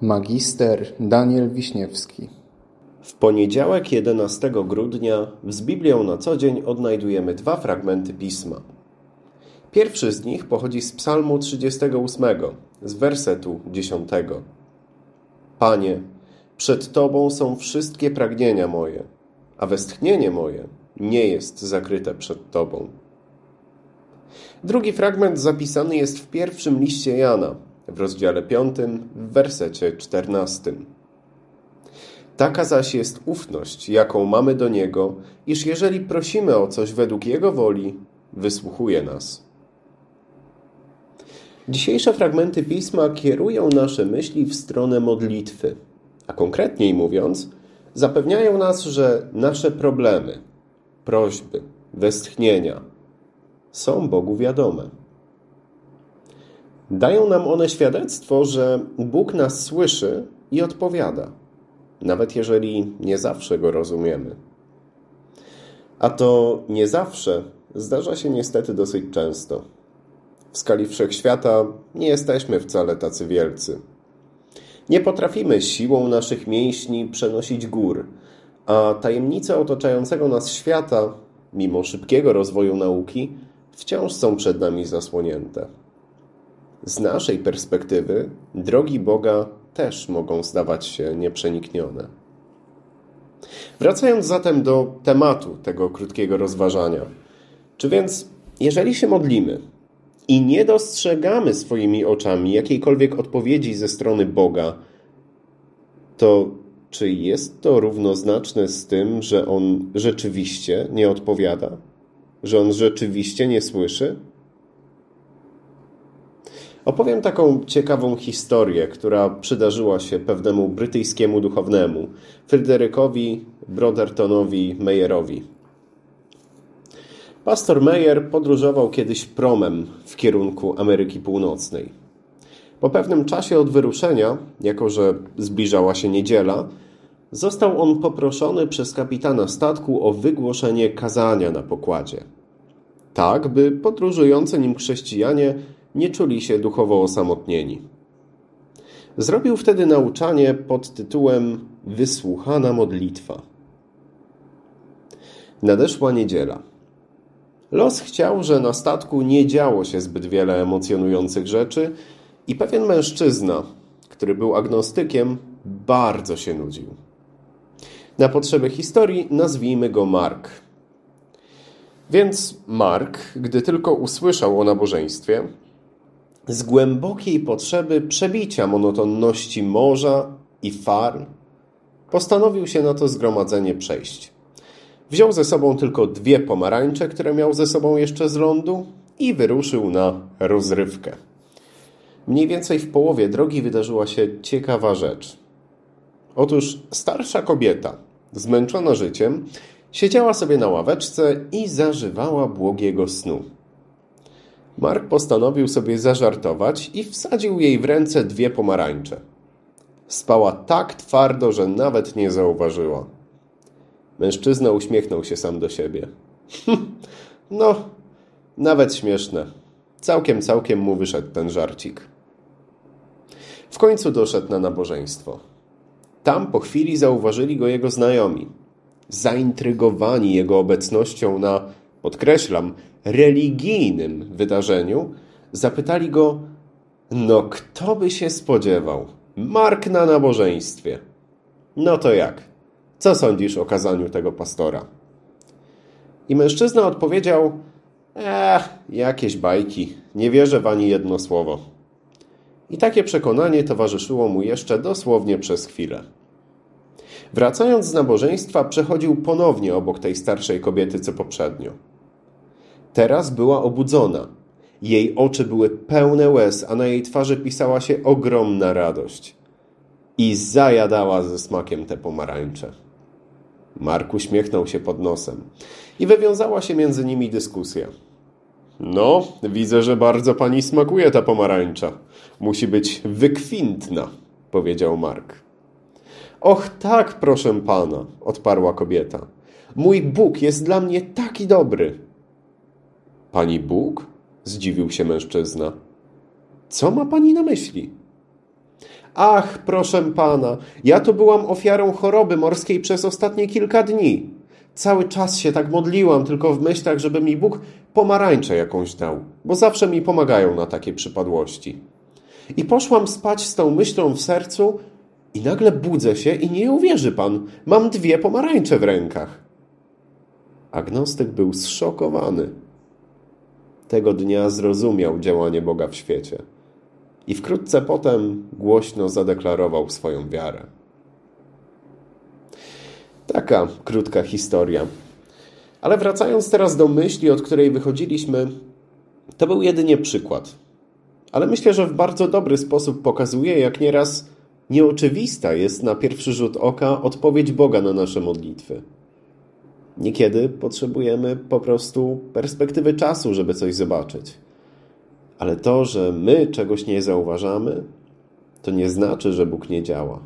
Magister Daniel Wiśniewski W poniedziałek 11 grudnia z Biblią na co dzień odnajdujemy dwa fragmenty Pisma. Pierwszy z nich pochodzi z Psalmu 38, z wersetu 10. Panie, przed Tobą są wszystkie pragnienia moje, a westchnienie moje nie jest zakryte przed Tobą. Drugi fragment zapisany jest w pierwszym liście Jana, w rozdziale 5, w wersecie 14. Taka zaś jest ufność, jaką mamy do Niego, iż jeżeli prosimy o coś według Jego woli, wysłuchuje nas. Dzisiejsze fragmenty Pisma kierują nasze myśli w stronę modlitwy, a konkretniej mówiąc, zapewniają nas, że nasze problemy, prośby, westchnienia są Bogu wiadome. Dają nam one świadectwo, że Bóg nas słyszy i odpowiada, nawet jeżeli nie zawsze go rozumiemy. A to nie zawsze zdarza się niestety dosyć często. W skali wszechświata nie jesteśmy wcale tacy wielcy. Nie potrafimy siłą naszych mięśni przenosić gór, a tajemnice otaczającego nas świata, mimo szybkiego rozwoju nauki, wciąż są przed nami zasłonięte. Z naszej perspektywy drogi Boga też mogą zdawać się nieprzeniknione. Wracając zatem do tematu tego krótkiego rozważania. Czy więc, jeżeli się modlimy i nie dostrzegamy swoimi oczami jakiejkolwiek odpowiedzi ze strony Boga, to czy jest to równoznaczne z tym, że On rzeczywiście nie odpowiada? Że On rzeczywiście nie słyszy? Opowiem taką ciekawą historię, która przydarzyła się pewnemu brytyjskiemu duchownemu, Fryderykowi Brodertonowi Meyerowi. Pastor Meyer podróżował kiedyś promem w kierunku Ameryki Północnej. Po pewnym czasie od wyruszenia, jako że zbliżała się niedziela, został on poproszony przez kapitana statku o wygłoszenie kazania na pokładzie. Tak, by podróżujący nim chrześcijanie nie czuli się duchowo osamotnieni. Zrobił wtedy nauczanie pod tytułem Wysłuchana modlitwa. Nadeszła niedziela. Los chciał, że na statku nie działo się zbyt wiele emocjonujących rzeczy i pewien mężczyzna, który był agnostykiem, bardzo się nudził. Na potrzeby historii nazwijmy go Mark. Więc Mark, gdy tylko usłyszał o nabożeństwie, z głębokiej potrzeby przebicia monotonności morza i fal, postanowił się na to zgromadzenie przejść. Wziął ze sobą tylko dwie pomarańcze, które miał ze sobą jeszcze z lądu i wyruszył na rozrywkę. Mniej więcej w połowie drogi wydarzyła się ciekawa rzecz. Otóż starsza kobieta, zmęczona życiem, siedziała sobie na ławeczce i zażywała błogiego snu. Mark postanowił sobie zażartować i wsadził jej w ręce dwie pomarańcze. Spała tak twardo, że nawet nie zauważyła. Mężczyzna uśmiechnął się sam do siebie. no, nawet śmieszne. Całkiem, całkiem mu wyszedł ten żarcik. W końcu doszedł na nabożeństwo. Tam po chwili zauważyli go jego znajomi. Zaintrygowani jego obecnością na, podkreślam, religijnym wydarzeniu, zapytali go, no kto by się spodziewał? Mark na nabożeństwie. No to jak? Co sądzisz o kazaniu tego pastora? I mężczyzna odpowiedział, eh, jakieś bajki, nie wierzę w ani jedno słowo. I takie przekonanie towarzyszyło mu jeszcze dosłownie przez chwilę. Wracając z nabożeństwa, przechodził ponownie obok tej starszej kobiety co poprzednio. Teraz była obudzona. Jej oczy były pełne łez, a na jej twarzy pisała się ogromna radość. I zajadała ze smakiem te pomarańcze. Mark uśmiechnął się pod nosem i wywiązała się między nimi dyskusja. No, widzę, że bardzo pani smakuje ta pomarańcza. Musi być wykwintna, powiedział Mark. Och tak, proszę pana, odparła kobieta. Mój Bóg jest dla mnie taki dobry. Pani Bóg? Zdziwił się mężczyzna. Co ma pani na myśli? Ach, proszę pana, ja to byłam ofiarą choroby morskiej przez ostatnie kilka dni. Cały czas się tak modliłam, tylko w myślach, żeby mi Bóg pomarańczę jakąś dał, bo zawsze mi pomagają na takie przypadłości. I poszłam spać z tą myślą w sercu i nagle budzę się i nie uwierzy pan, mam dwie pomarańcze w rękach. Agnostyk był zszokowany. Tego dnia zrozumiał działanie Boga w świecie i wkrótce potem głośno zadeklarował swoją wiarę. Taka krótka historia. Ale wracając teraz do myśli, od której wychodziliśmy, to był jedynie przykład. Ale myślę, że w bardzo dobry sposób pokazuje, jak nieraz nieoczywista jest na pierwszy rzut oka odpowiedź Boga na nasze modlitwy. Niekiedy potrzebujemy po prostu perspektywy czasu, żeby coś zobaczyć. Ale to, że my czegoś nie zauważamy, to nie znaczy, że Bóg nie działa.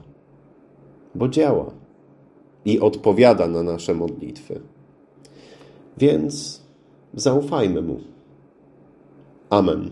Bo działa i odpowiada na nasze modlitwy. Więc zaufajmy Mu. Amen.